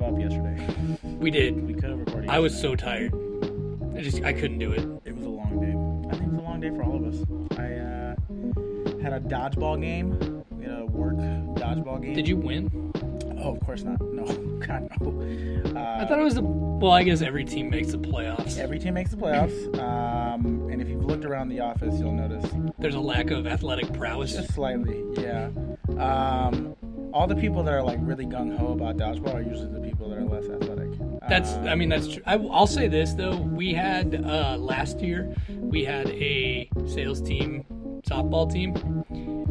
gave up yesterday. We did. We could have recorded. I was yesterday. so tired. I just I couldn't do it. It was a long day. I think it was a long day for all of us. I uh, had a dodgeball game. We had a work dodgeball game. Did you win? Oh, of course not. No, God no. Uh, I thought it was the. Well, I guess every team makes the playoffs. every team makes the playoffs. Um, and if you've looked around the office, you'll notice There's a lack of athletic prowess. just slightly. Yeah. Um, all the people that are like really gung ho about dodgeball are usually the people that are less athletic. That's. Uh, I mean, that's true. I, I'll say this though. We had uh, last year. We had a sales team, softball team,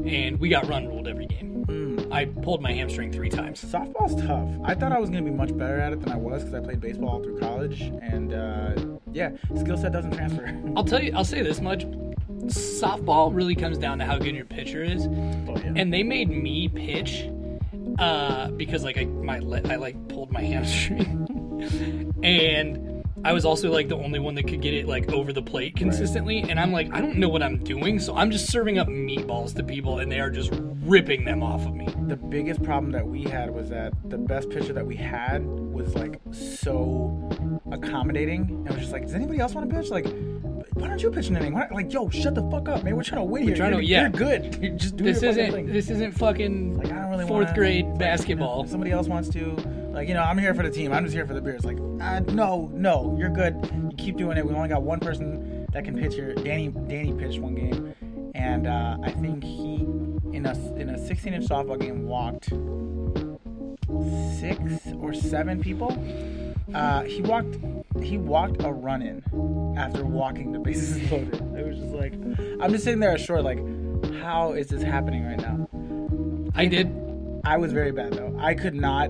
and we got run ruled every game. hmm. I pulled my hamstring three times. Softball's tough. I thought I was going to be much better at it than I was because I played baseball all through college. And uh, yeah, skill set doesn't transfer. I'll tell you. I'll say this much. Softball really comes down to how good your pitcher is. oh, yeah. and they made me pitch uh, because like I my le- I like pulled my hamstring, and I was also like the only one that could get it like over the plate consistently, and I'm like I don't know what I'm doing, so I'm just serving up meatballs to people, and they are just ripping them off of me. the biggest problem that we had was that the best pitcher that we had was like so accommodating. And was just like, does anybody else want to pitch? Like, why don't you pitch an inning? Why, like, yo, shut the fuck up, man. We're trying to win here. Trying you're, yeah. you're good. You just do This isn't thing. this isn't fucking Like, really fourth wanna- grade like, basketball. If somebody else wants to, like, you know, I'm here for the team. I'm just here for the beers. Like, uh, no, no, you're good. You keep doing it. We only got one person that can pitch here. Danny, Danny pitched one game, and uh, I think he in a in a 16 inch softball game walked six or seven people. Uh, he walked he walked a run in after walking the bases loaded. It was just like I'm just sitting there short, like, how is this happening right now? I did. I was very bad though. I could not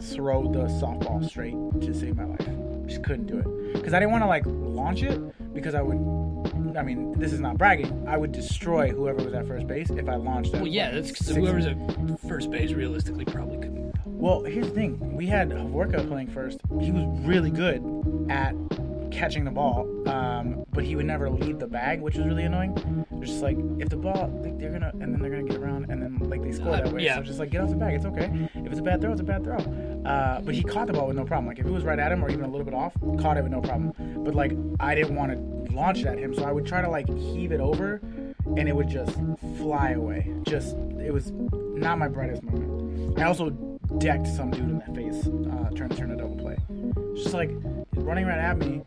throw the softball straight to save my life. Just couldn't do it because I didn't want to like launch it because I would. I mean, this is not bragging. I would destroy whoever was at first base if I launched it. Well, yeah, that's because Six- whoever's at first base realistically probably couldn't. Well, here's the thing. We had Havorka playing first. He was really good at catching the ball, um, but he would never leave the bag, which was really annoying. It's just like if the ball, like, they're gonna, and then they're gonna get around, and then like they score Uh, that way. yeah. So just like get off the bag, it's okay. If it's a bad throw, it's a bad throw. Uh, but he caught the ball with no problem. Like if it was right at him or even a little bit off, caught it with no problem. But like I didn't want to launch it at him, so I would try to like heave it over, and it would just fly away. Just it was not my brightest moment. I also decked some dude in the face, uh, trying to turn a double play. It's just like running right at me.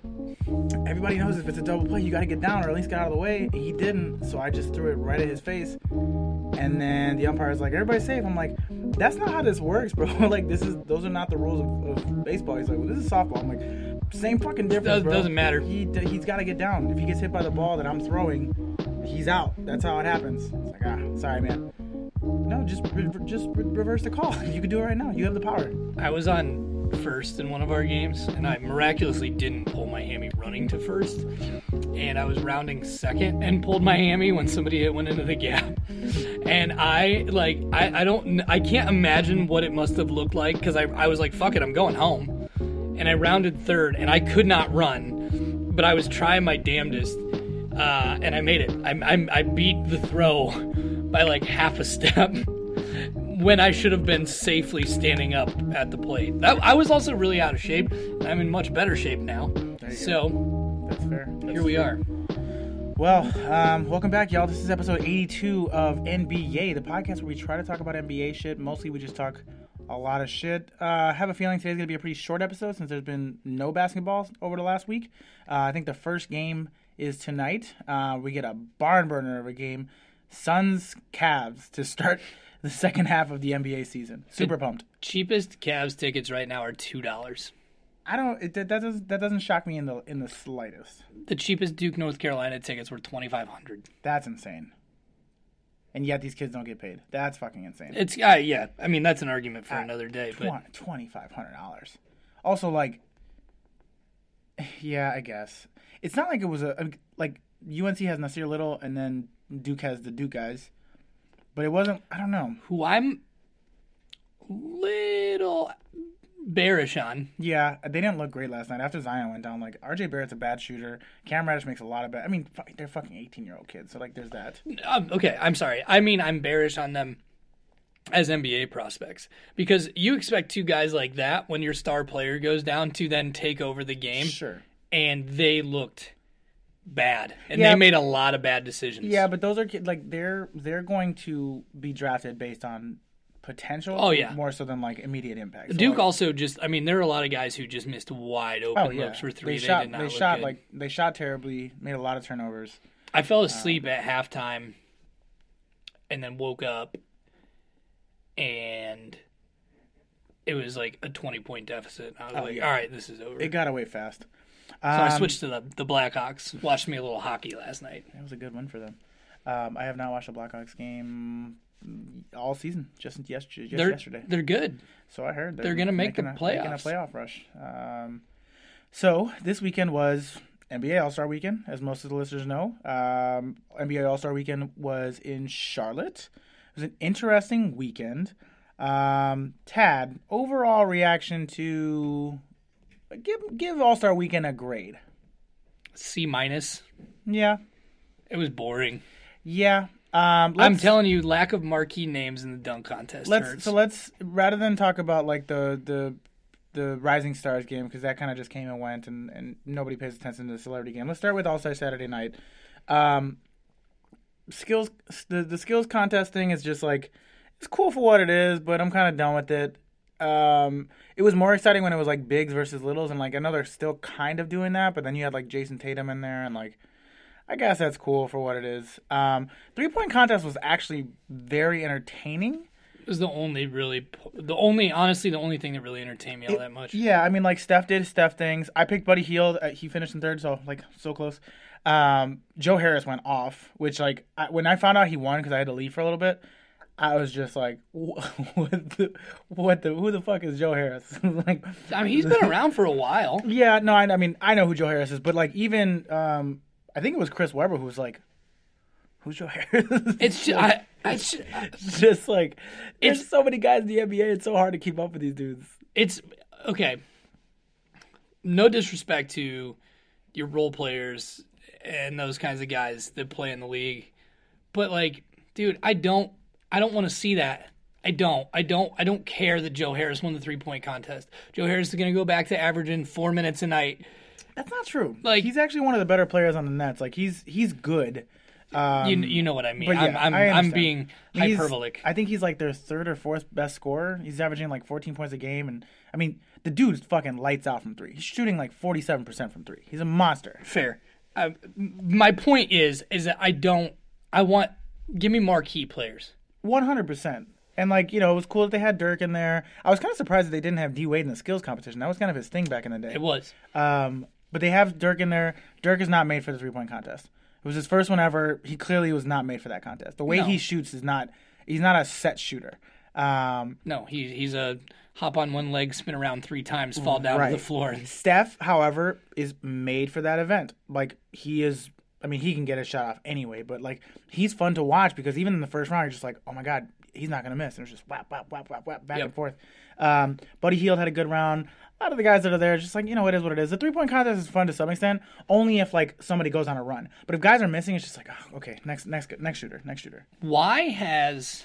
Everybody knows if it's a double play, you got to get down or at least get out of the way. He didn't, so I just threw it right at his face. And then the umpire's like, "Everybody's safe." I'm like, "That's not how this works, bro. like, this is those are not the rules of, of baseball." He's like, "Well, this is softball." I'm like, "Same fucking difference, Does- bro. doesn't matter. He he's got to get down. If he gets hit by the ball that I'm throwing, he's out. That's how it happens." It's like, ah, sorry, man. No, just re- just re- reverse the call. You can do it right now. You have the power. I was on first in one of our games, and I miraculously didn't pull my hammy running to first. And I was rounding second and pulled my hammy when somebody went into the gap. And I like I, I don't I can't imagine what it must have looked like because I, I was like fuck it I'm going home, and I rounded third and I could not run, but I was trying my damnedest, uh, and I made it. I, I I beat the throw by like half a step when I should have been safely standing up at the plate. That, I was also really out of shape. I'm in much better shape now. So That's fair. here we are. Well, um, welcome back, y'all. This is episode 82 of NBA, the podcast where we try to talk about NBA shit. Mostly, we just talk a lot of shit. Uh, I have a feeling today's gonna be a pretty short episode since there's been no basketball over the last week. Uh, I think the first game is tonight. Uh, we get a barn burner of a game, Suns Cavs to start the second half of the NBA season. Super pumped. Cheapest Cavs tickets right now are two dollars. I don't. It, that that doesn't that doesn't shock me in the in the slightest. The cheapest Duke North Carolina tickets were twenty five hundred. That's insane. And yet these kids don't get paid. That's fucking insane. It's uh, yeah. I mean that's an argument for another day. But Twenty five hundred dollars. Also, like, yeah, I guess it's not like it was a a- like UNC has Nassir Little and then Duke has the Duke guys, but it wasn't. I don't know. who I'm little bearish on. Yeah, they didn't look great last night after Zion went down. Like RJ Barrett's a bad shooter. Cam Reddish makes a lot of bad. I mean, they're fucking eighteen year old kids, so like, there's that. Um, okay, I'm sorry. I mean I'm bearish on them as NBA prospects because you expect two guys like that when your star player goes down to then take over the game, Sure. and they looked bad and Yeah. they made a lot of bad decisions. Yeah, but those are like they're they're going to be drafted based on potential. Oh, yeah. more so than like immediate impact. So, Duke like, also just I mean there are a lot of guys who just missed wide open oh yeah, looks for three. they They, shot did not they shot good. like they shot terribly, made a lot of turnovers. I fell uh, asleep at halftime and then woke up and it was like a 20 point deficit. I was like, Oh, yeah. all right, this is over. It got away fast. So I Um, switched to the, the Blackhawks, watched me a little hockey last night. It was a good win for them. Um, I have not watched a Blackhawks game all season, just yesterday. Just They're, yesterday. they're good. So I heard they're gonna make the a, making a playoffs. playoff rush. Um, so this weekend was NBA All Star Weekend, as most of the listeners know. Um, NBA All Star Weekend was in Charlotte. It was an interesting weekend. Um, Tad, overall reaction to give give All Star Weekend a grade. C minus. Yeah, It was boring. yeah. Um, I'm telling you, lack of marquee names in the dunk contest let's hurts. so let's rather than talk about like the the the Rising Stars game because that kind of just came and went and and nobody pays attention to the celebrity game. Let's start with All Star Saturday Night. Um, skills the the skills contest thing is just like it's cool for what it is, but I'm kind of done with it. Um, it was more exciting when it was like bigs versus littles, and like I know they're still kind of doing that, but then you had like Jayson Tatum in there, and like I guess that's cool for what it is. Um, three point contest was actually very entertaining. it was the only really, the only, honestly, the only thing that really entertained me all that much. Yeah, I mean, like Steph did Steph things. I picked Buddy Hield. Uh, he finished in third, so like so close. Um, Joe Harris went off, which like I, when I found out he won because I had to leave for a little bit, I was just like, what the, what the, who the fuck is Joe Harris? like, I mean, he's been around for a while. yeah, no, I, I mean, I know who Joe Harris is, but like even, um, I think it was Chris Webber who was like, who's Joe Harris? It's just, I, it's, It's just like there's It's- so many guys in the NBA. It's so hard to keep up with these dudes. it's okay. No disrespect to your role players and those kinds of guys that play in the league, but like, dude, I don't, I don't want to see that. I don't, I don't, I don't care that Joe Harris won the three point contest. Joe Harris is going to go back to averaging four minutes a night. That's not true. Like- he's actually one of the better players on the Nets. Like he's he's good. Um, You, you know what I mean? but I'm, I'm, I'm understand. being he's- hyperbolic. I think he's like their third or fourth best scorer. He's averaging like 14 points a game, and I mean the dude's fucking lights out from three. He's shooting like 47 percent from three. He's a monster. Fair. Uh, my point is, is that I don't. I want give me marquee players. 100 percent. And like you know, it was cool that they had Dirk in there. I was kind of surprised that they didn't have D Wade in the skills competition. That was kind of his thing back in the day. It was. Um, but they have Dirk in there. Dirk is not made for the three point contest. It was his first one ever. He clearly was not made for that contest. The way No. he shoots is not. He's not a set shooter. Um, No, he he's a hop on one leg, spin around three times, fall down Right. to the floor. Steph, however, is made for that event. Like he is. I mean, he can get a shot off anyway. But like, he's fun to watch because even in the first round, you're just like, oh my god, he's not gonna miss. And it's just whap whap whap whap whap back Yep. and forth. Um, Buddy Hield had a good round. A lot of the guys that are there, just like you know, it is what it is. The three point contest is fun to some extent, only if like somebody goes on a run. But if guys are missing, it's just like, oh, okay, next next next shooter, next shooter. Why has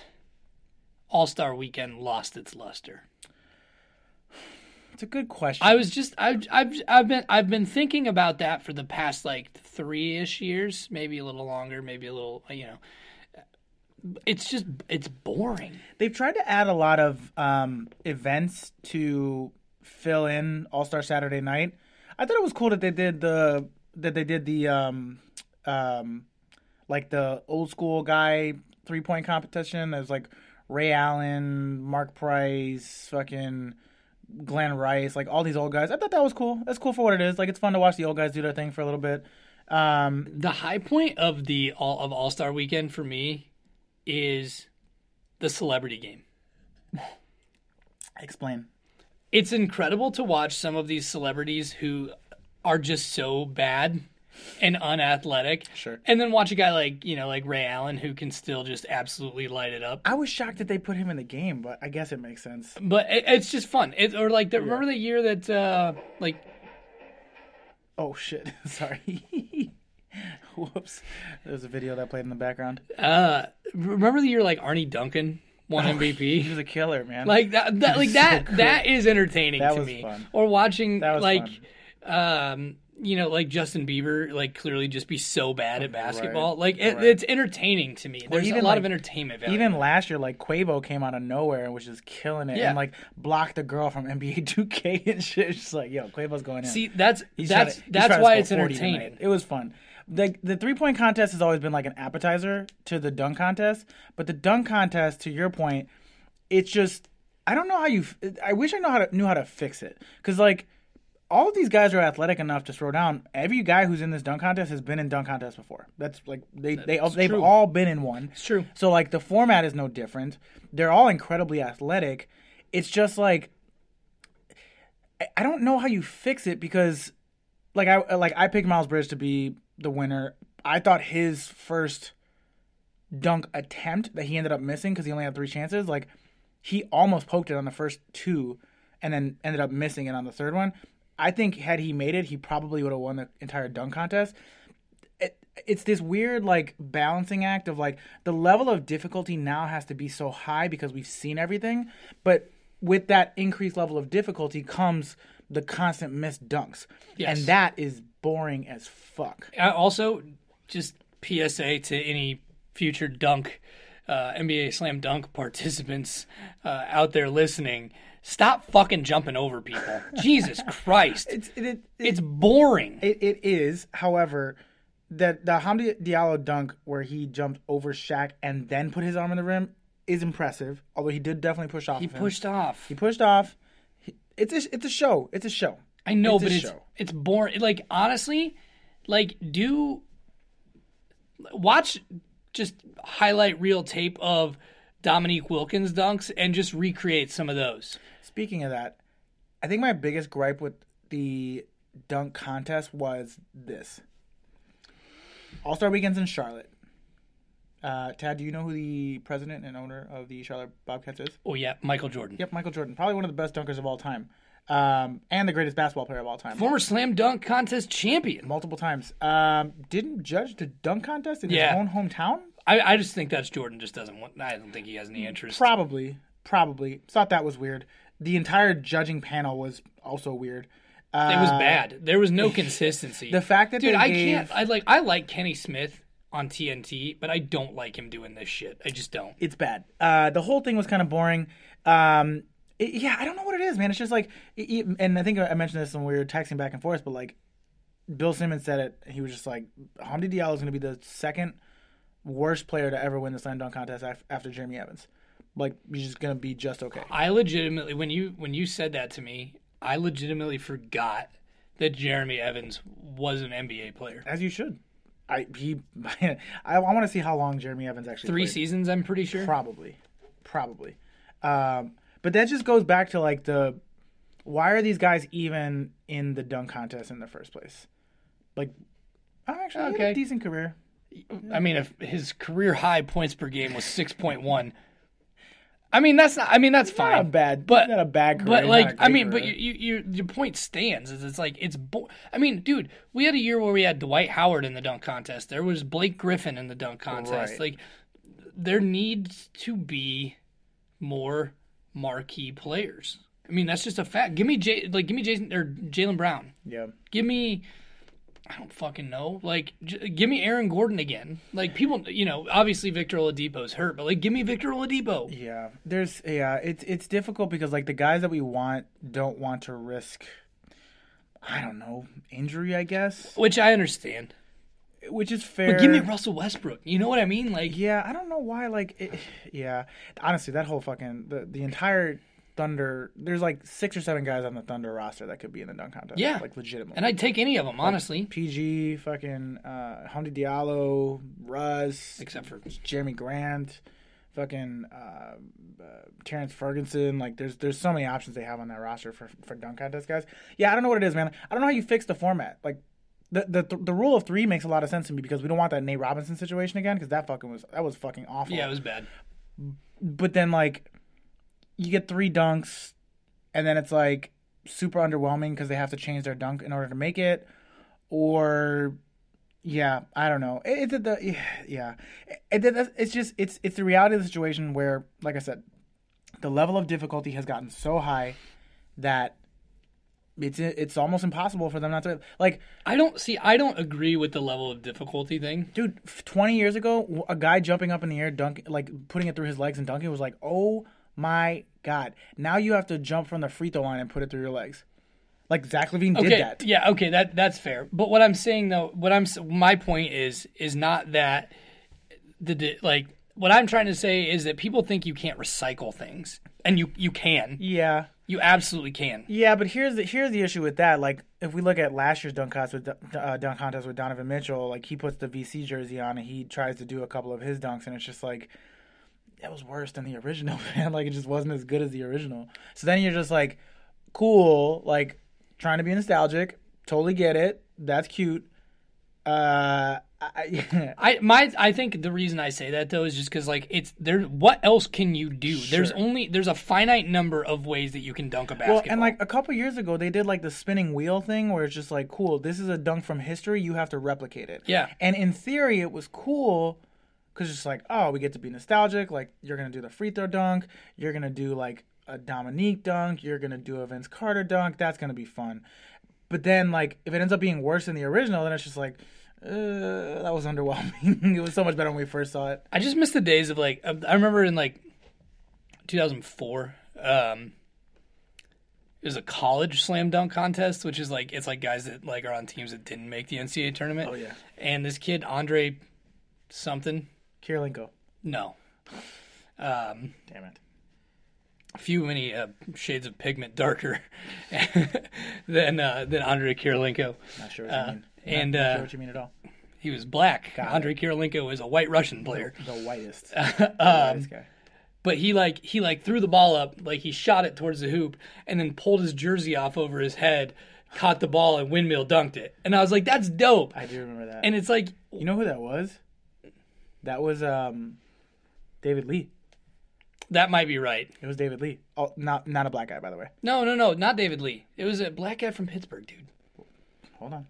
All Star Weekend lost its luster? It's a good question. I was just I've I've I've been I've been thinking about that for the past like three ish years, maybe a little longer, maybe a little you know. It's just it's boring. They've tried to add a lot of um, events to fill in All Star Saturday Night. I thought it was cool that they did the that they did the um, um, like the old school guy three point competition. There's like Ray Allen, Mark Price, fucking Glenn Rice, like all these old guys. I thought that was cool. That's cool for what it is. Like it's fun to watch the old guys do their thing for a little bit. Um, The high point of the all of All Star Weekend for me is the celebrity game. explain. It's incredible to watch some of these celebrities who are just so bad and unathletic. Sure. And then watch a guy like, you know, like Ray Allen who can still just absolutely light it up. I was shocked that they put him in the game, but I guess it makes sense. But it, it's just fun. It, or like, the, remember the year that, uh, like, Oh shit! Sorry. Whoops. There was a video that played in the background. uh, remember the year like Arne Duncan won He MVP. He was a killer, man. Like that, that like so that cool. that is entertaining That to was me. fun. Or watching like um you know, like Justin Bieber, like clearly just be so bad at basketball. Like it, right. it's entertaining to me. There's a lot like, of entertainment value. Even last year, like Quavo came out of nowhere and was just killing it, Yeah. and like blocked the girl from NBA 2K and shit. It's just like, yo, Quavo's going in. See, that's He's that's to- that's why it's entertaining. tonight. It was fun. The the three point contest has always been like an appetizer to the dunk contest, but the dunk contest, to your point, it's just I don't know how you. I wish I know how to knew how to fix it because like all of these guys are athletic enough to throw down. Every guy who's in this dunk contest has been in dunk contests before. That's like they they they've all been in one. It's true. So like the format is no different. They're all incredibly athletic. It's just like I- I don't know how you fix it because like I like I picked Miles Bridge to be the winner. I thought his first dunk attempt that he ended up missing because he only had three chances. Like he almost poked it on the first two, and then ended up missing it on the third one. I think had he made it, he probably would have won the entire dunk contest. It, it's this weird like balancing act of like the level of difficulty now has to be so high because we've seen everything, but with that increased level of difficulty comes the constant missed dunks, Yes. and that is boring as fuck. Uh, also, just PSA to any future dunk, uh, NBA Slam Dunk participants uh, out there listening: stop fucking jumping over people. Jesus Christ, It's it, it, it's boring. It, it is, however, that the Hamidou Diallo dunk where he jumped over Shaq and then put his arm in the rim is impressive. Although he did definitely push off. He of pushed off. He pushed off. It's a, it's a show. It's a show. I know, It's a but it's show. it's boring. Like honestly, like do watch just highlight reel tape of Dominique Wilkins dunks and just recreate some of those. Speaking of that, I think my biggest gripe with the dunk contest was this. All Star Weekends in Charlotte. Uh, Tad, do you know who the president and owner of the Charlotte Bobcats is? Oh yeah, Michael Jordan, Yep, Michael Jordan. Probably one of the best dunkers of all time. Um, and the greatest basketball player of all time. former slam dunk contest champion. multiple times. Um, didn't judge the dunk contest in Yeah. his own hometown. I, I just think that's Jordan just doesn't want. I don't think he has any interest. Probably, probably thought that was weird. The entire judging panel was also weird. Uh, It was bad. There was no consistency. The fact that dude, they I gave, can't. I like. I like Kenny Smith on TNT, but I don't like him doing this shit. I just don't. it's bad. Uh, the whole thing was kind of boring. Um, it- yeah, I don't know what it is, man. It's just like, it- and I think I mentioned this when we were texting back and forth, but like, Bill Simmons said it. He was just like, Hamidou Diallo is going to be the second worst player to ever win the slam dunk contest af- after Jeremy Evans. Like, he's just going to be just okay. I legitimately, when you when you said that to me, I legitimately forgot that Jeremy Evans was an NBA player. As you should. I he I, I want to see how long Jeremy Evans actually Three played. seasons, I'm pretty sure. Probably, probably. Um, but that just goes back to like the why are these guys even in the dunk contest in the first place? Like, I'm actually Okay. a decent career. I mean, if his career high points per game was six point one, I mean that's not. I mean that's fine. Not a bad, but- not a bad career. But like, I mean, but career. you, you, you, your point stands. Is it's like it's. Bo- I mean, dude, we had a year where we had Dwight Howard in the dunk contest. There was Blake Griffin in the dunk contest. Right. Like, there needs to be more marquee players. I mean, that's just a fact. Give me J, like, give me Jason or Jaylen Brown. yeah. Give me. I don't fucking know. Like, j- give me Aaron Gordon again. Like, people, you know, obviously Victor Oladipo's hurt, but like, give me Victor Oladipo. Yeah, there's yeah, it's it's difficult because like the guys that we want don't want to risk. I don't know injury, I guess, Which I understand. which is fair. But give me Russell Westbrook. You know what I mean? Like, Yeah, I don't know why. Like, it, yeah, honestly, that whole fucking the the entire Thunder. There's like six or seven guys on the Thunder roster that could be in the dunk contest. Yeah. like legitimately. and I'd take any of them, honestly, PG, fucking uh, Hamidou Diallo, Russ, except for Jerami Grant, fucking uh, uh, Terrence Ferguson. Like, there's there's so many options they have on that roster for for dunk contest guys. Yeah, I don't know what it is, man. I don't know how you fix the format. Like. The, the, the rule of three makes a lot of sense to me because we don't want that Nate Robinson situation again because that fucking was that was fucking awful. yeah, it was bad. but then like you get three dunks and then it's like super underwhelming because they have to change their dunk in order to make it or Yeah, I don't know. It- It's the yeah, It- it- it's just it's it's the reality of the situation where, like I said, the level of difficulty has gotten so high that it's it's almost impossible for them not to like. I don't see. I don't agree with the level of difficulty thing. Dude, twenty years ago, a guy jumping up in the air, dunk like putting it through his legs and dunking was like, oh my god! Now you have to jump from the free throw line and put it through your legs. Like Zach LaVine did Okay, that. yeah, okay, that that's fair. But what I'm saying though, what I'm my point is is not that the like what I'm trying to say is that people think you can't recycle things, and you you can, Yeah. you absolutely can. Yeah, but here's the here's the issue with that. Like, if we look at last year's dunk contest with uh, dunk contest with Donovan Mitchell, like he puts the VC jersey on and he tries to do a couple of his dunks, and it's just like that was worse than the original, man. Like it just wasn't as good as the original. So then you're just like, cool, like trying to be nostalgic. Totally get it. That's cute. Uh, I, I my I think the reason I say that though is just because like it's there. What else can you do? There's only there's a finite number of ways that you can dunk a basketball. Well, and like a couple years ago, they did like the spinning wheel thing, where it's just like, cool, this is a dunk from history. You have to replicate it. Yeah. And in theory, it was cool because it's like, oh, we get to be nostalgic. Like you're gonna do the free throw dunk. You're gonna do like a Dominique dunk. You're gonna do a Vince Carter dunk. That's gonna be fun. But then, like, if it ends up being worse than the original, then it's just like, uh, that was underwhelming. it was so much better when we first saw it. I just miss the days of like I remember in like 2004. Um, it was a college slam dunk contest, which is like it's like guys that like are on teams that didn't make the NCAA tournament. Oh, yeah. And this kid Andre something, Kirilenko. no, um, Damn it. a few many uh, shades of pigment darker than uh, than Andre Kirilenko. Not sure what you Uh, mean. and, not, not uh, sure what you mean at all. He was black. Got Andre Kirilenko is a white Russian player. The whitest. Um, the whitest guy. but he like he like threw the ball up like he shot it towards the hoop and then pulled his jersey off over his head caught the ball and windmill dunked it and i was like that's dope I do remember that. and it's like You know who that was? That was um, David Lee. that might be right It was David Lee. Oh, not not a black guy, by the way. no no no not david lee it was a black guy from pittsburgh dude Hold on, I'm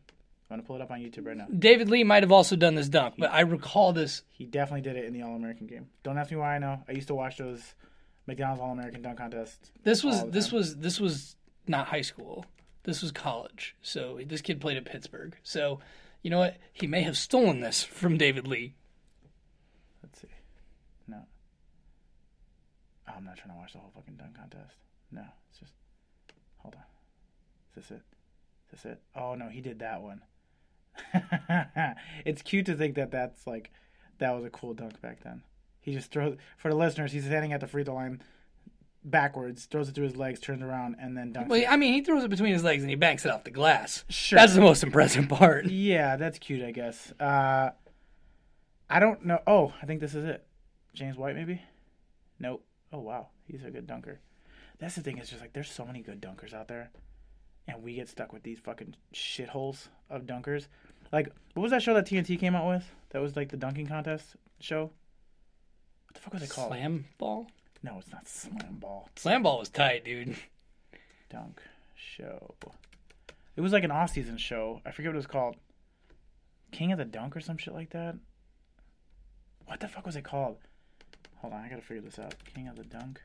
gonna pull it up on YouTube right now. david lee might have also done this dunk but i recall this He definitely did it in the All American game. Don't ask me why I know. I used to watch those McDonald's All American dunk contests. this was this time. was this was not high school this was college so this kid played at pittsburgh so you know what he may have stolen this from david lee Let's see. No. Oh, I'm not trying to watch the whole fucking dunk contest. No, it's just. Hold on. Is this it? Is this it? Oh no, he did that one. it's cute to think that that's like that was a cool dunk back then. He just throws for the listeners. He's standing at the free throw line backwards, throws it through his legs, turns around, and then dunks. Well, it. I mean, he throws it between his legs and he banks it off the glass. Sure. That's the most impressive part. Yeah, that's cute, I guess. Uh, I don't know. Oh, I think this is it. James White, maybe? Nope. Oh, wow. He's a good dunker. That's the thing, it's just like there's so many good dunkers out there, and we get stuck with these fucking shitholes of dunkers. Like, what was that show that TNT came out with? That was like the dunking contest show? What the fuck was it called? Slam ball? No, it's not Slam Ball. Slam ball was tight, dude. Dunk show. It was like an off season show. I forget what it was called. King of the Dunk or some shit like that. What the fuck was it called? Hold on, I gotta figure this out. King of the Dunk.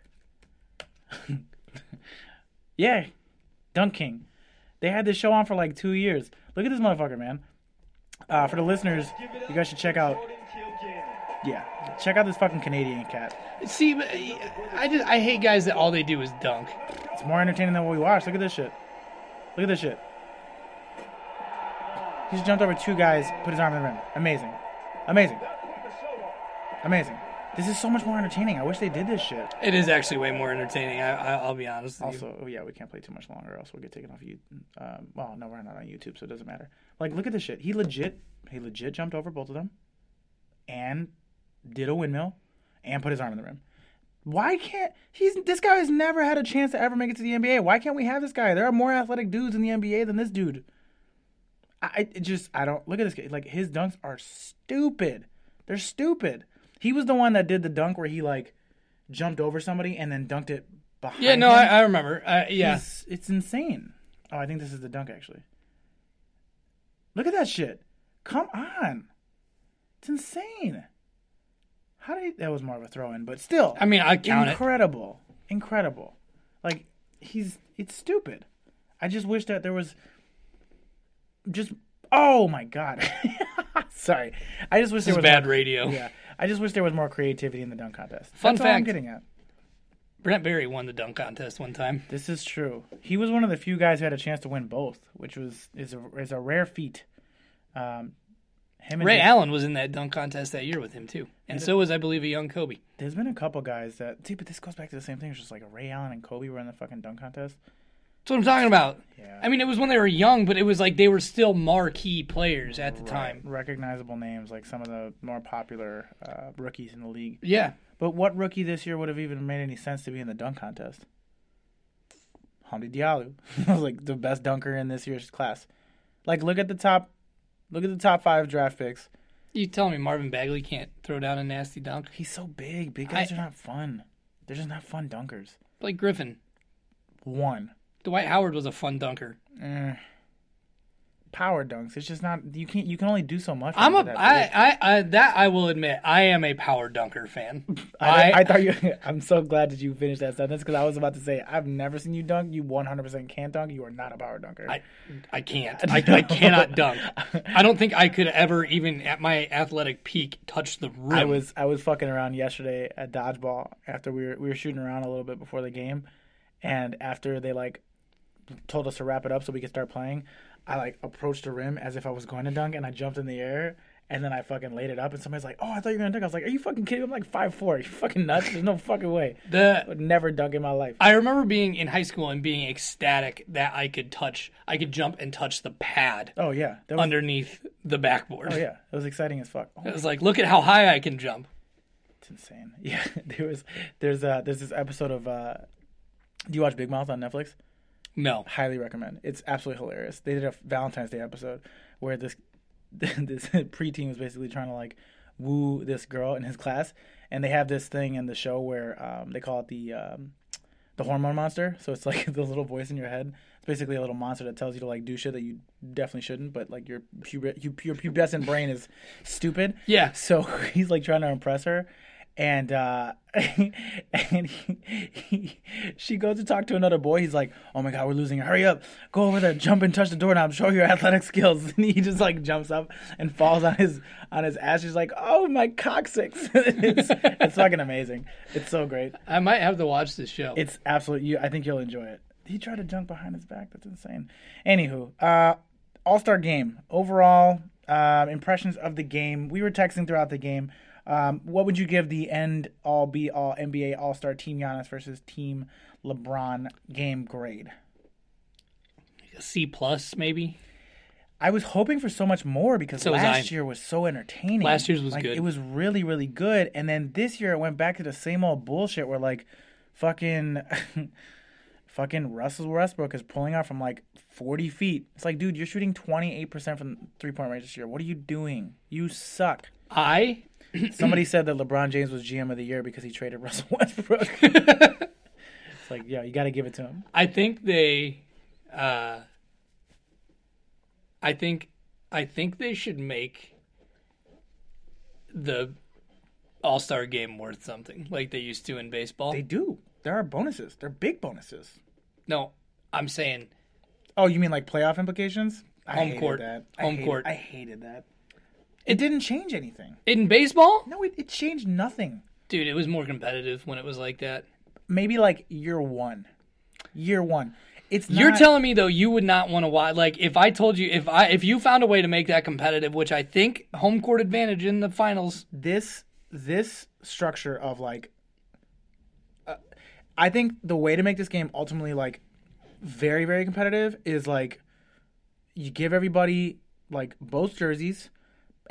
yeah, Dunk King. They had this show on for like two years. Look at this motherfucker, man. Uh, for the listeners, you guys should check out. Yeah, check out this fucking Canadian cat. See, I just I hate guys that all they do is dunk. It's more entertaining than what we watch. Look at this shit. Look at this shit. He just jumped over two guys, put his arm in the rim. Amazing. Amazing. Amazing. This is so much more entertaining. I wish they did this shit. It is actually way more entertaining. I, I, I'll be honest. With Also, oh yeah, we can't play too much longer, or else we'll get taken off YouTube. Um, well, no, we're not on YouTube, so it doesn't matter. Like, look at this shit. He legit, he legit jumped over both of them, and did a windmill, and put his arm in the rim. Why can't he's this guy has never had a chance to ever make it to the NBA? Why can't we have this guy? There are more athletic dudes in the NBA than this dude. I it just I don't look at this guy. Like his dunks are stupid. They're stupid. He was the one that did the dunk where he like jumped over somebody and then dunked it behind. Yeah, no. I, I remember. Uh, yeah, It's, it's insane. Oh, I think this is the dunk actually. Look at that shit. Come on. It's insane. How did he, that was more of a throw in, but still. I mean, I count it. incredible. Incredible. Like he's it's stupid. I just wish that there was just oh my god. Sorry. I just wish This there was bad more, radio. Yeah. I just wish there was more creativity in the dunk contest. Fun That's all I'm fact. getting at. Brent Barry won the dunk contest one time. This is true. He was one of the few guys who had a chance to win both, which was is a is a rare feat. Um, him and Ray Dick- Allen was in that dunk contest that year with him too, and so was I believe a young Kobe. There's been a couple guys that see, but this goes back to the same thing. It's just like Ray Allen and Kobe were in the fucking dunk contest. That's what I'm talking about. Yeah. I mean, it was when they were young, but it was like they were still marquee players at the time. recognizable names like some of the more popular uh, rookies in the league. Yeah, But what rookie this year would have even made any sense to be in the dunk contest? Hamidou Diallo was like the best dunker in this year's class. Like, look at the top, look at the top five draft picks. you tell me Marvin Bagley can't throw down a nasty dunk? He's so big. Big guys I- are not fun. They're just not fun dunkers. Blake Griffin, One. Dwight Howard was a fun dunker. Eh. Power dunks. It's just not. You can't. You can only do so much. I'm a that I. I, I that I will admit I am a power dunker fan. I, I- I thought you. I'm so glad that you finished that sentence because I was about to say I've never seen you dunk. You 100% can't dunk. You are not a power dunker. I I can't. I, I cannot dunk. I don't think I could ever even at my athletic peak touch the rim. I was I was fucking around yesterday at dodgeball after we were we were shooting around a little bit before the game, and after they like told us to wrap it up so we could start playing, I like approached the rim as if I was going to dunk, and I jumped in the air. And then I fucking laid it up, and somebody's like, "Oh, I thought you were gonna dunk." I was like, "Are you fucking kidding? me? I'm like five four. You fucking nuts? There's no fucking way. I the would never dunk in my life." I remember being in high school and being ecstatic that I could touch, I could jump and touch the pad Oh yeah, that was, underneath the backboard. oh yeah, it was exciting as fuck. Oh, It was like, look at how high I can jump. It's insane. Yeah, there was there's uh there's this episode of uh do you watch Big Mouth on Netflix? No, Highly recommend. It's absolutely hilarious. They did a Valentine's Day episode where this this preteen was basically trying to like woo this girl in his class, and they have this thing in the show where um they call it the um the hormone monster. So it's like the little voice in your head. It's basically a little monster that tells you to like do shit that you definitely shouldn't, but like your you- your pubescent brain is stupid. yeah, So he's like trying to impress her, and uh, and he, he, she goes to talk to another boy. He's like, "Oh my god, we're losing! Hurry up! Go over there, jump and touch the doorknob. Show your athletic skills." And he just like jumps up and falls on his on his ass. She's like, "Oh my coccyx!" it's, it's fucking amazing. It's so great. I might have to watch this show. It's absolutely. You, I think you'll enjoy it. He tried to jump behind his back. That's insane. Anywho, uh, All Star game overall um, impressions of the game. We were texting throughout the game. Um, what would you give the end all be all NBA All Star Team Giannis versus Team LeBron game grade? C plus maybe. I was hoping for so much more because So last I. year was so entertaining. Last year's was like, good. It was really, really good. And then this year it went back to the same old bullshit where like fucking fucking Russell Westbrook is pulling out from like 40 feet. It's like, dude, you're shooting 28% from three point range this year. What are you doing? You suck. I Somebody said that LeBron James was GM of the year because he traded Russell Westbrook. it's like, yeah, you got to give it to him. I think they, uh, I think, I think they should make the All Star game worth something like they used to in baseball. They do. There are bonuses. They're big bonuses. no, I'm saying Oh, you mean like playoff implications? I Home hated court. That. I Home hated- court. I hated that. It didn't change anything. in baseball, No, it, it changed nothing. dude, it was more competitive when it was like that. Maybe like year one. Year one. It's not, You're telling me though you would not want to watch like if I told you if I if you found a way to make that competitive, which I think home court advantage in the finals. this this structure of like. Uh, I think the way to make this game ultimately like very very competitive is like you give everybody like both jerseys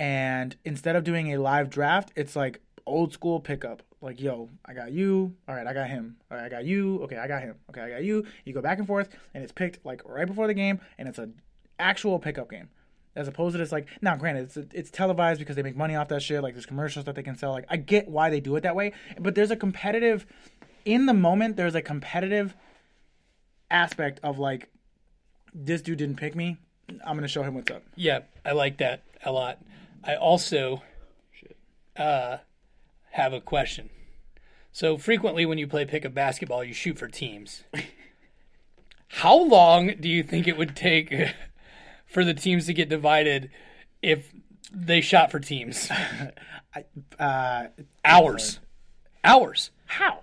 and instead of doing a live draft it's like old school pickup. Like yo i got you. All right i got him. All right i got you. Okay i got him. Okay i got you. You go back and forth and it's picked like right before the game and it's an actual pickup game. As opposed to this like now granted it's it's televised because they make money off that shit. Like there's commercials that they can sell. Like i get why they do it that way but there's a competitive in the moment there's a competitive aspect of like this dude didn't pick me. I'm gonna show him what's up. Yeah, I like that a lot. I also uh, have a question. So frequently, when you play pickup basketball, you shoot for teams. How long do you think it would take for the teams to get divided if they shot for teams? Uh, Hours. Hours. how?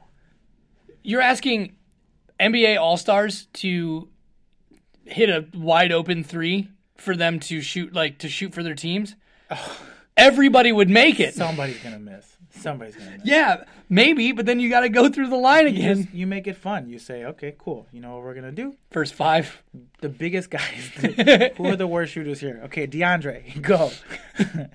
You're asking NBA All Stars to hit a wide open three for them to shoot like to shoot for their teams. Everybody would make it. Somebody's gonna miss. Somebody's gonna miss. Yeah, maybe, but then you got to go through the line You, again. just- you make it fun. You say, okay, cool. You know what we're gonna do? First five. The biggest guys. who are the worst shooters here? Okay, DeAndre, go.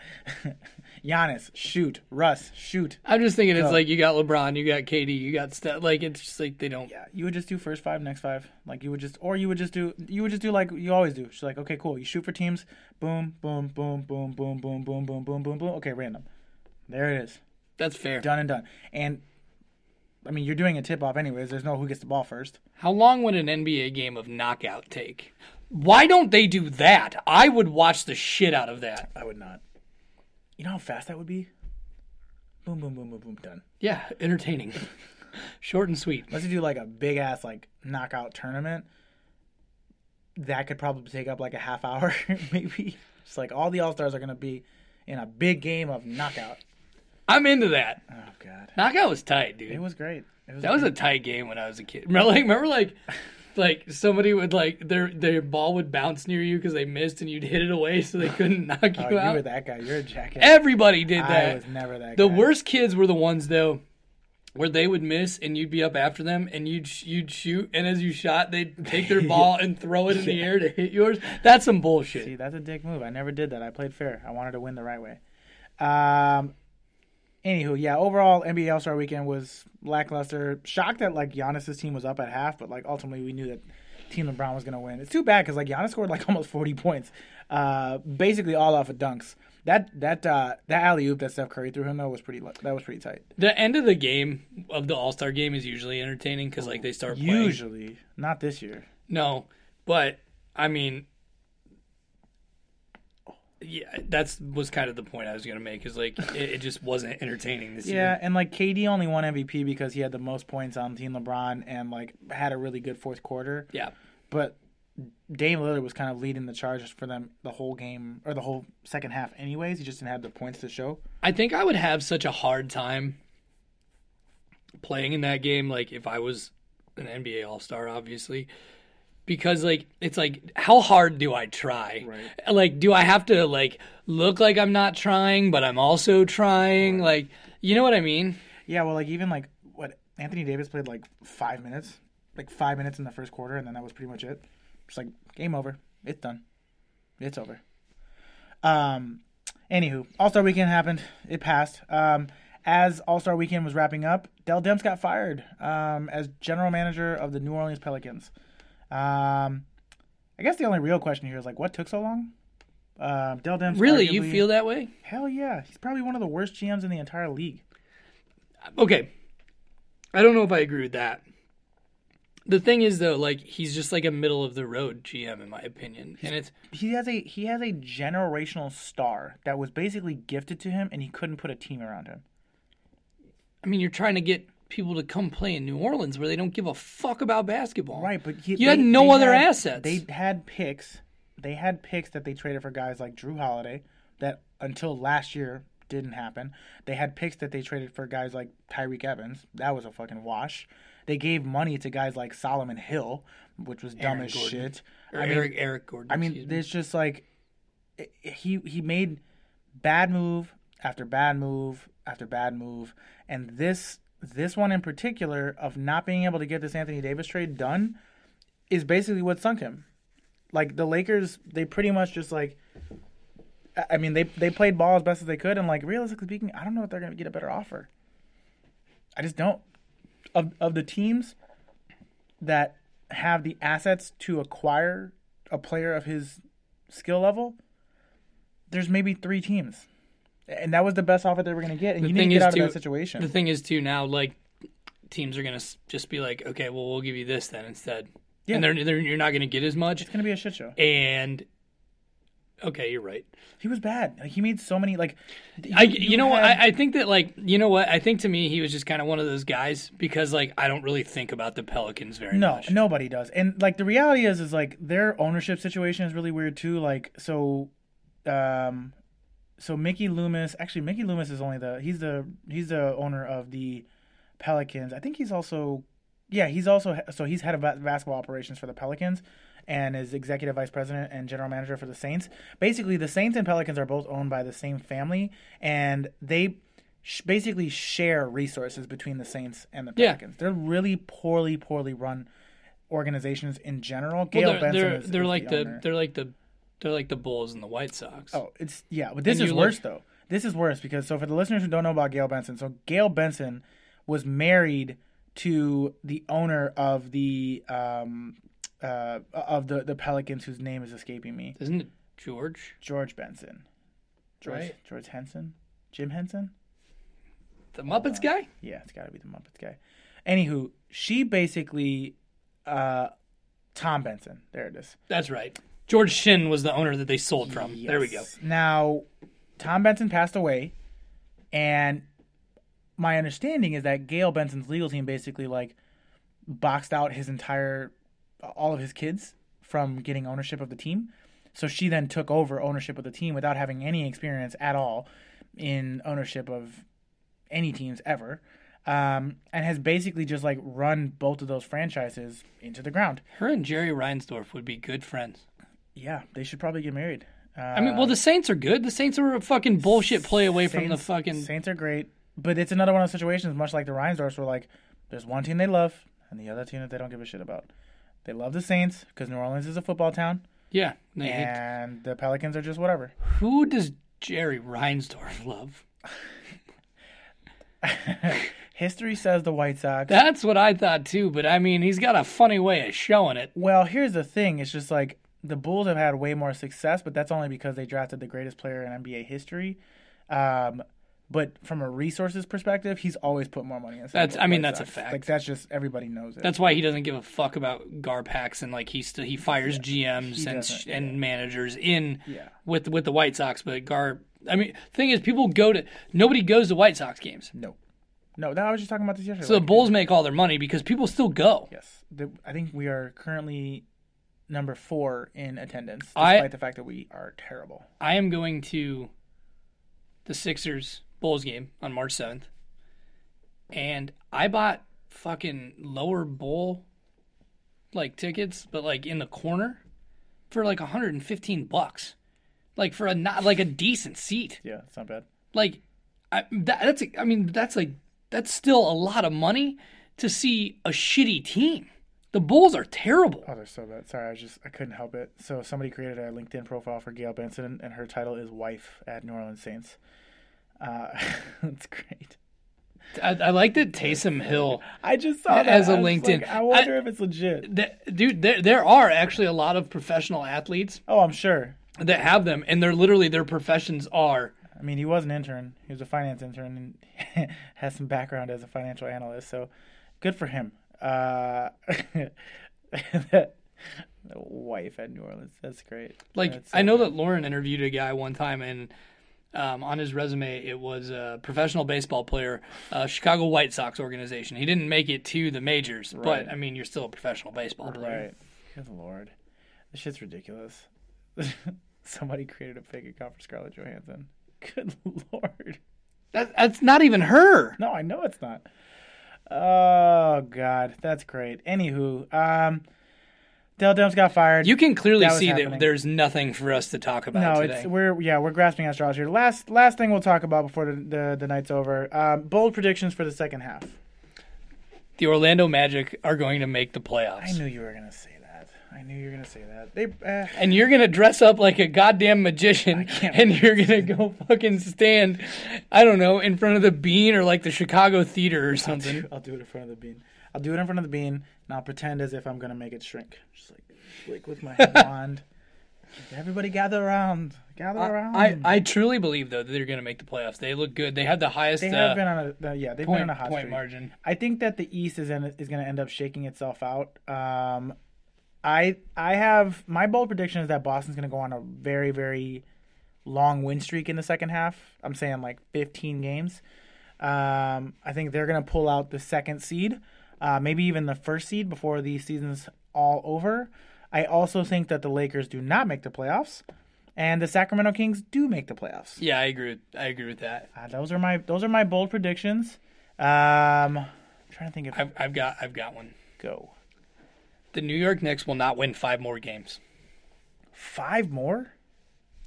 Giannis, shoot. Russ, shoot. I'm just thinking it's like you got LeBron, you got KD, you got Steph. Like it's just like they don't. Yeah, you would just do first five, next five. Like you would just, or you would just do, you would just do like you always do. She's like, okay, cool. You shoot for teams. Boom, boom, boom, boom, boom, boom, boom, boom, boom, boom, boom. Okay, random. There it is. That's fair. Done and done. And I mean, you're doing a tip off anyways. There's no who gets the ball first. How long would an NBA game of knockout take? Why don't they do that? I would watch the shit out of that. I would not. You know how fast that would be? Boom, boom, boom, boom, boom, done. Yeah, entertaining. Short and sweet. Unless you do like a big ass like knockout tournament, that could probably take up like a half hour, maybe. It's like all the all stars are gonna be in a big game of knockout. I'm into that. Oh god, Knockout was tight, dude. it was great. It was That was a tight game when I was a kid. Remember, like, remember, like, like somebody would like their their ball would bounce near you because they missed and you'd hit it away so they couldn't knock you Oh, you were that guy. You're a jackass. Everybody did that. I was never that. The guy. worst kids were the ones though, where they would miss and you'd be up after them and you'd you'd shoot and as you shot they'd take their ball and throw it in the air to hit yours. That's some bullshit. See, that's a dick move. I never did that. I played fair. I wanted to win the right way. Um. Anywho, yeah. Overall, NBA All Star Weekend was lackluster. Shocked that like Giannis's team was up at half, but like ultimately we knew that Team LeBron was gonna win. It's too bad because like Giannis scored like almost forty points, uh, basically all off of dunks. That that uh, that alley oop that Steph Curry threw him though was pretty that was pretty tight. The end of the game of the All Star game is usually entertaining because like they start playing. Usually, not this year. No, but I mean, yeah, that's was kind of the point I was gonna make. Is like it, it just wasn't entertaining this Yeah, year. Yeah, and like KD only won MVP because he had the most points on Team LeBron and like had a really good fourth quarter. Yeah, but Dame Lillard was kind of leading the charge for them the whole game or the whole second half. Anyways, he just didn't have the points to show. I think I would have such a hard time playing in that game. Like if I was an NBA All Star, obviously. Because like it's like how hard do I try? Right. Like do I have to like look like I'm not trying but I'm also trying? Like you know what I mean? Yeah, well, like even like what Anthony Davis played like five minutes, like five minutes in the first quarter, and then that was pretty much it. It's like game over. It's done. It's over. Um, anywho, All Star Weekend happened. It passed. Um, as All Star Weekend was wrapping up, Dell Demps got fired um, as general manager of the New Orleans Pelicans. Um, I guess the only real question here is like, what took so long? Um, Dell Demps. Really, you feel that way? Hell yeah, he's probably one of the worst GMs in the entire league. okay. I don't know if I agree with that. The thing is though, like he's just like a middle of the road GM in my opinion. And it's he has a he has a generational star that was basically gifted to him, and he couldn't put a team around him. I mean, you're trying to get people to come play in New Orleans where they don't give a fuck about basketball. Right, but he, You had no other had- assets. They had picks. They had picks that they traded for guys like Jrue Holiday that until last year didn't happen. They had picks that they traded for guys like Tyreke Evans. That was a fucking wash. They gave money to guys like Solomon Hill, which was dumb Aaron as Gordon. shit. Or I mean, Eric Eric Gordon. I mean, there's just like eh, he he made bad move after bad move after bad move, and this this one in particular of not being able to get this Anthony Davis trade done is basically what sunk him. Like the Lakers, they pretty much just like. I- mean, they they played ball as best as they could, and like realistically speaking, I don't know if they're going to get a better offer. I just don't. Of of the teams that have the assets to acquire a player of his skill level, there's maybe three teams, and that was the best offer they were going to get. And The you need to get out too, of that situation. the thing is too now, like teams are gonna just be like, okay, well, we'll give you this then instead. Yeah. And they're, they're you're not gonna get as much, it's going to be a shit show. and Okay, you're right. He was bad. Like, he made so many like. I, you, know what? had- I, I think that like you know what? I think to me he was just kind of one of those guys because like I don't really think about the Pelicans very No, much. nobody does. And like the reality is, is like their ownership situation is really weird too. Like so, um, so Mickey Loomis. Actually, Mickey Loomis is only the he's the he's the owner of the Pelicans. I think he's also yeah he's also so he's head of basketball operations for the Pelicans and is executive vice president and general manager for the Saints. Basically, the Saints and Pelicans are both owned by the same family, and they sh- basically share resources between the Saints and the Yeah. Pelicans. They're really poorly, poorly run organizations in general. Well, they're Benson they're, is, they're is like the, owner. they're like the they're like the Bulls and the White Sox. Oh, it's yeah, but this And is you look- worse though. This is worse because so for the listeners who don't know about Gayle Benson, so Gayle Benson was married to the owner of the um uh of the the Pelicans whose name is escaping me. Isn't it George? George Benson. George Right. George Henson? Jim Henson? The Muppets guy? Yeah, it's got to be the Muppets guy. Anywho, she basically uh Tom Benson. There it is. That's right. George Shinn was the owner that they sold from. There we go. Now, Tom Benson passed away, and my understanding is that Gayle Benson's legal team basically like boxed out his entire, all of his kids from getting ownership of the team. So she then took over ownership of the team without having any experience at all in ownership of any teams ever. Um, and has basically just like run both of those franchises into the ground. Her and Jerry Reinsdorf would be good friends. Yeah, they should probably get married. Uh, I mean, well, the Saints are good. The Saints are a fucking bullshit play away from the Saints- fucking. Saints are great, but it's another one of those situations, much like the Reinsdorfs, where like there's one team they love and the other team that they don't give a shit about. They love the Saints because New Orleans is a football town, Yeah. They hate- and the Pelicans are just whatever. Who does Jerry Reinsdorf love? History says the White Sox. That's what I thought too, but I mean, he's got a funny way of showing it. well, here's the thing: it's just like the Bulls have had way more success, but that's only because they drafted the greatest player in NBA history. Um, but from a resources perspective, he's always put more money in. That's- I mean, that's a fact. Like that's just everybody knows it. That's why he doesn't give a fuck about Garpax and like he still he fires GMs he and doesn't, and managers in Yeah. with with the White Sox, but Gar. I mean, thing is, people go to nobody goes to White Sox games, No. No, that I was just talking about this yesterday. so the Bulls make all their money because people still go. Yes. The, I think we are currently number four in attendance, I- despite the fact that we are terrible. I am going to the Sixers Bulls game on March 7th. And I bought fucking lower bowl like tickets, but like in the corner for like 115 bucks. Like for a not like a decent seat. Yeah, it's not bad. Like I that, that's I mean that's like that's still a lot of money to see a shitty team. The Bulls are terrible. Oh, they're so bad. Sorry, I was just I couldn't help it. So somebody created a LinkedIn profile for Gayle Benson, and her title is "Wife at New Orleans Saints." Uh, that's great. I, I like that Taysom Hill I just saw that As a I LinkedIn. like, I wonder if it's legit. Th- dude, there, there are actually a lot of professional athletes Oh, I'm sure. that have them, and they're literally their professions are. I mean, he was an intern. He was a finance intern and has some background as a financial analyst. So, good for him. Uh, that wife at New Orleans. That's great. Like That's I know good. that Lauren interviewed a guy one time, and um, on his resume it was a professional baseball player, uh, Chicago White Sox organization. He didn't make it to the majors, Right. but I mean, you're still a professional baseball player. Right. Good lord. This shit's ridiculous. Somebody created a fake account for Scarlett Johansson. Good lord. That, that's not even her. No, I know it's not. Oh god, that's great. Anywho, um Dell Demps got fired. You can clearly That see happening. that there's nothing for us to talk about no, today. it's we're yeah we're grasping at straws here. Last last thing we'll talk about before the the, the night's over. Um, bold predictions for the second half. the Orlando Magic are going to make the playoffs. I knew you were gonna say that. I knew you were gonna say that. They uh, and you're gonna dress up like a goddamn magician and you're gonna go fucking stand i don't know in front of the bean or like the chicago theater or something I'll do it in front of the bean. I'll do it in front of the bean, and I'll pretend as if I'm gonna make it shrink, just like like with my wand. Everybody gather around, gather around. I, I truly believe though that they're gonna make the playoffs they look good they had the highest they uh, have been on a yeah they've been on a hot point streak. margin I think that the East is in, is going to end up shaking itself out. Um, I I have my bold prediction is that Boston's going to go on a very very long win streak in the second half. I'm saying like 15 games. Um, I think they're going to pull out the second seed, uh, maybe even the first seed before the season's all over. I also think that the Lakers do not make the playoffs, and the Sacramento Kings do make the playoffs. Yeah, I agree. With, I agree with that. Uh, those are my those are my bold predictions. Um, I'm trying to think of I've, I've got I've got one. go The New York Knicks will not win five more games. five more.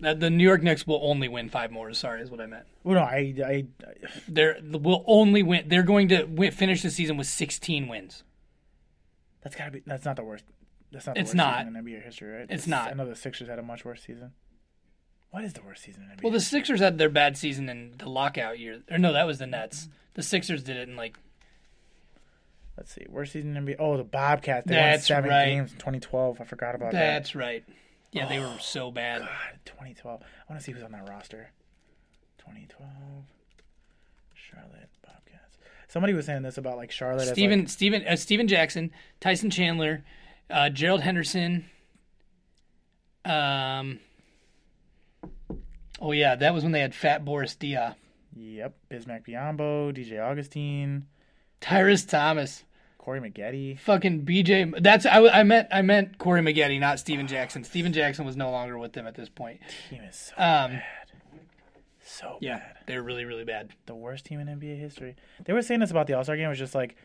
Uh, The New York Knicks will only win five more. Sorry, is what I meant. Well, no, I, I They're will only win. They're going to win, finish the season with 16 wins. that's gotta be that's not the worst. That's not. The It's worst not. season in NBA history, right? It's not. I know the Sixers had a much worse season. What is the worst season in NBA? Well, the Sixers had their bad season in the lockout year. Or no, that was the Nets. The Sixers did it in like Let's see, worst season in NBA. Oh, the Bobcats. They That's won seven right. games in 2012. I forgot about that. that's right. Yeah, they were so bad. God, 2012. I want to see who's on that roster. 2012. Charlotte Bobcats. Somebody was saying this about like Charlotte. as, like- Steven Steven uh, Stephen Jackson, Tyson Chandler, uh, Gerald Henderson. Um. Oh yeah, that was when they had Fat Boris Diaw, Yep. Bismack Biyombo, DJ Augustin, Tyrus Thomas, Corey Maggette. fucking BJ. That's I, I meant I meant Corey Maggette, not Stephen Jackson. Stephen Jackson was no longer with them at this point. Team is so Um. bad. So Yeah, bad. they're really really bad. The worst team in NBA history. They were saying this about the All Star game. It was just like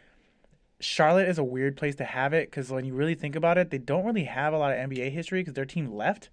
Charlotte is a weird place to have it because when you really think about it, they don't really have a lot of NBA history because their team left,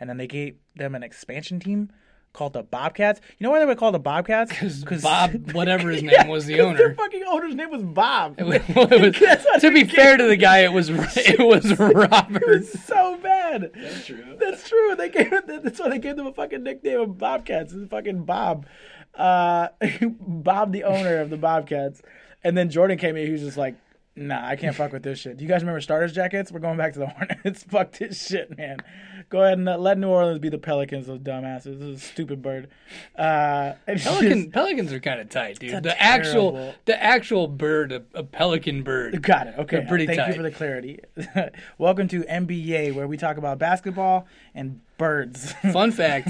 and then they gave them an expansion team called the Bobcats. You know why they were called the Bobcats? Because Bob, whatever his name Yeah, was, owner. Their fucking owner's name was Bob. It was, it was, to be fair to the guy, it was it was Robert. It was so bad. That's true. That's true. They gave that's why they gave them a fucking nickname of Bobcats. It's fucking Bob. Uh, Bob, the owner of the Bobcats. And then Jordan came in. He was just like, "Nah, I can't fuck with this shit." Do you guys remember starters jackets? We're going back to the Hornets. fuck this shit, man. Go ahead and let New Orleans be the Pelicans. Those dumbasses. This is a stupid bird. Uh, Pelican, just- Pelicans are kind of tight, dude. The a actual the actual bird, a, a pelican bird. Got it. Okay. Pretty Thank you for the clarity. Welcome to NBYAY, where we talk about basketball and birds. Fun fact: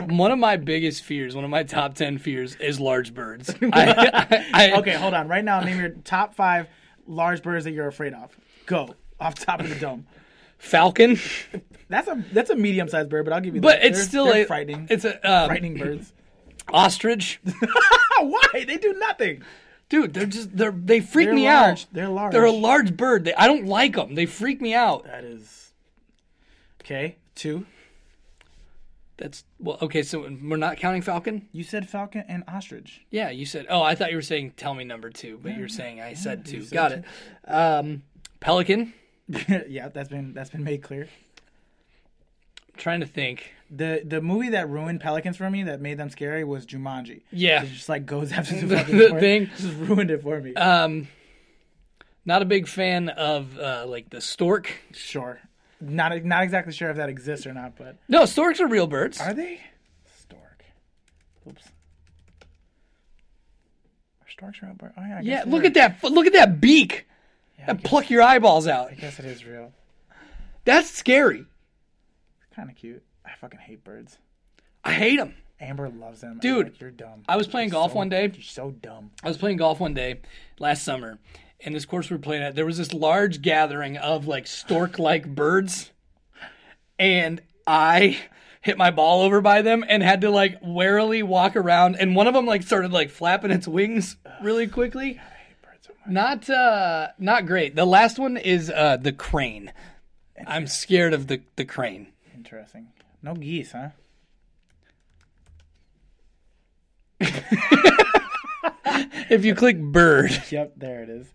one of my biggest fears, one of my top ten fears, is large birds. I, I, I- okay, hold on. Right now, name your top five large birds that you're afraid of. Go off top of the dome. Falcon, That's a that's a medium sized bird, but I'll give you. but that. it's They're- still they're a frightening. It's a um, frightening birds. ostrich, Why? They do nothing. dude. They're just they're they freak They're me large. out. They're large. They're a large bird. They, I don't like them. They freak me out. That is okay. Two. That's well, okay. So we're not counting falcon. You said falcon and ostrich. Yeah, you said. Oh, I thought you were saying tell me number two, but you're saying I said two. Got it. Um, pelican. yeah, that's been that's been made clear. I'm trying to think. The the movie that ruined pelicans for me, that made them scary, was Jumanji. Yeah. It just like goes after the, The- thing. Just ruined it for me. Um, not a big fan of uh, like the stork. sure. Not not exactly sure if that exists or not, but No, storks are real birds. are they? Stork. Oops. Are storks real birds? Oh yeah. I yeah, look at that. Look at that beak. Yeah, And pluck your eyeballs out. I guess it is real. That's scary. Kind of cute. I fucking hate birds. I hate them. Amber loves them. Dude, like, you're dumb. I was playing You're golf so- one day. You're so dumb. I was playing golf one day last summer, and this course we were playing at, there was this large gathering of like stork like birds, and I hit my ball over by them and had to like warily walk around, and one of them like started like flapping its wings really quickly. Not uh not great. The last one is uh the crane. I'm scared of the the crane. Interesting. No geese, huh? If you click bird, Yep, there it is.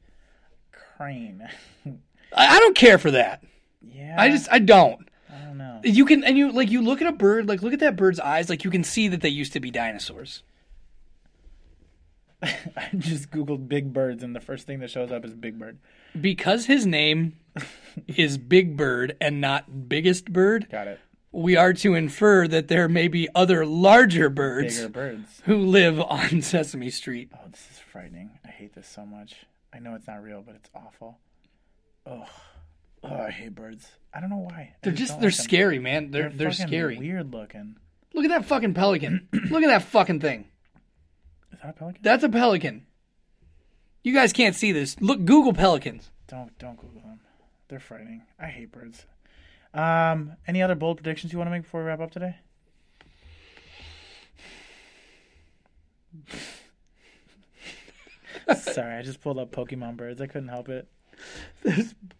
Crane. I, I don't care for that. yeah. I just I don't. I don't know. You can and you like you look at a bird, like look at that bird's eyes, like you can see that they used to be dinosaurs. I just googled big birds, and the first thing that shows up is big bird. Because his name is Big Bird and not Biggest Bird, Got it. we are to infer that there may be other larger birds Bigger birds. who live on Sesame Street. Oh, this is frightening. I hate this so much. I know it's not real, but it's awful. Ugh. Oh, I hate birds. I don't know why. They're just don't they're like scary, man. They're they're, fucking scary. Weird looking. Look at that fucking pelican. Look at that fucking thing. Is that a pelican? That's a pelican. You guys can't see this. Look, Google pelicans. Don't don't Google them. They're frightening. I hate birds. Um, any other bold predictions you want to make before we wrap up today? Sorry, I just pulled up Pokemon birds. I couldn't help it.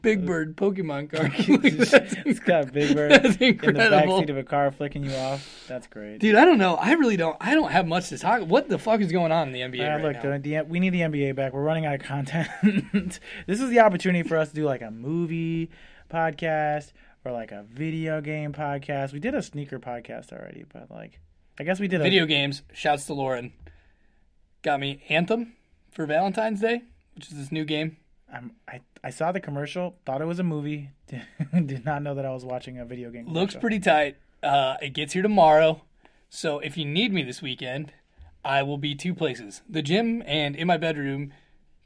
Big Bird Pokemon card. Look at that. It's got Big Bird That's in the backseat of a car flicking you off. That's great. Dude, I don't know. I really don't. I don't have much to talk. What the fuck is going on in the NBA Uh, right look, now? the, the, we need the NBA back. We're running out of content. this is the opportunity for us to do like a movie podcast or like a video game podcast. We did a sneaker podcast already, but like, I guess we did a Video games. Shouts to Lauren. Got me Anthem for Valentine's Day, which is this new game. I'm, I I saw the commercial, thought it was a movie, did not know that I was watching a video game. Looks commercial. pretty tight. Uh, it gets here tomorrow. So if you need me this weekend, I will be two places the gym and in my bedroom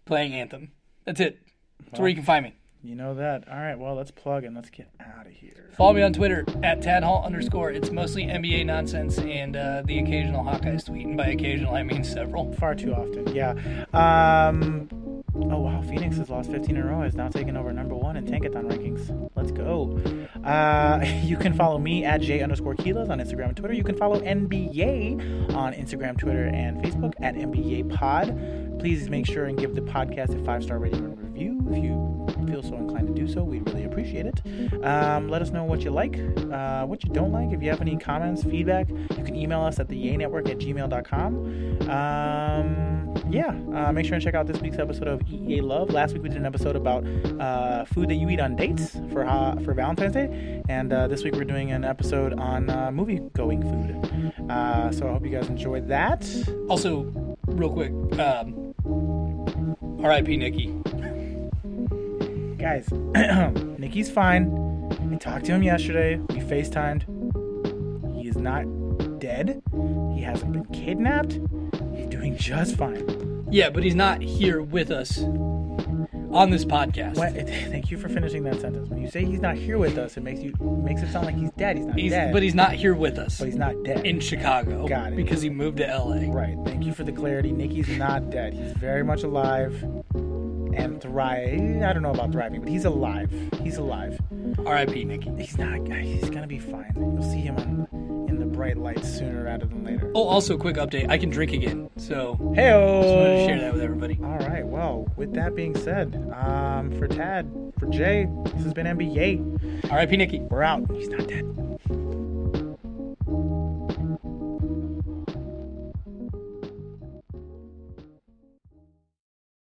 playing Anthem. That's it. That's where you can find me. You know that. All right, well, let's plug and let's get out of here. Follow me on Twitter at tadhall underscore. It's mostly NBA nonsense and uh, the occasional Hawkeyes tweet. And by occasional, I mean several. Far too often. Yeah. Um. Oh wow, Phoenix has lost 15 in a row. Is now taking over number one in Tankathon rankings. Let's go. Uh, you can follow me at j underscore Quiles on Instagram and Twitter. You can follow NBYAY on Instagram, Twitter, and Facebook at NBYAY Pod. Please make sure and give the podcast a five star rating review if you feel so inclined to do so. We'd really appreciate it. Um, let us know what you like, uh, what you don't like. If you have any comments, feedback, you can email us at the Yay Network at gmail.com. Um, yeah, uh, make sure and check out this week's episode of EA Love. Last week we did an episode about uh, food that you eat on dates for for Valentine's Day, and uh, this week we're doing an episode on uh, movie going food. Uh, so I hope you guys enjoyed that. Also, real quick, um, R.I.P. Nikki. Guys, Nikki's fine. I talked to him yesterday. We FaceTimed. He is not dead. He hasn't been kidnapped. He's doing just fine. Yeah, but he's not here with us on this podcast. What, thank you for finishing that sentence. When you say he's not here with us, it makes you makes it sound like he's dead. He's not He's, dead. but he's not here with us but he's not dead. in Chicago Got it. because he moved to L.A. right. Thank you for the clarity. Nikki's not dead. He's very much alive and thrive. I don't know about thriving, but he's alive. He's alive. R.I.P. Nikki. He's not. He's gonna be fine. You'll see him on, in the bright lights sooner rather than later. Oh, also, quick update. I can drink again, so Hey, just wanted to share that with everybody. All right. Well, with that being said, um, for Tad, for Jay, this has been NBYAY. R.I.P. Nikki. We're out. He's not dead.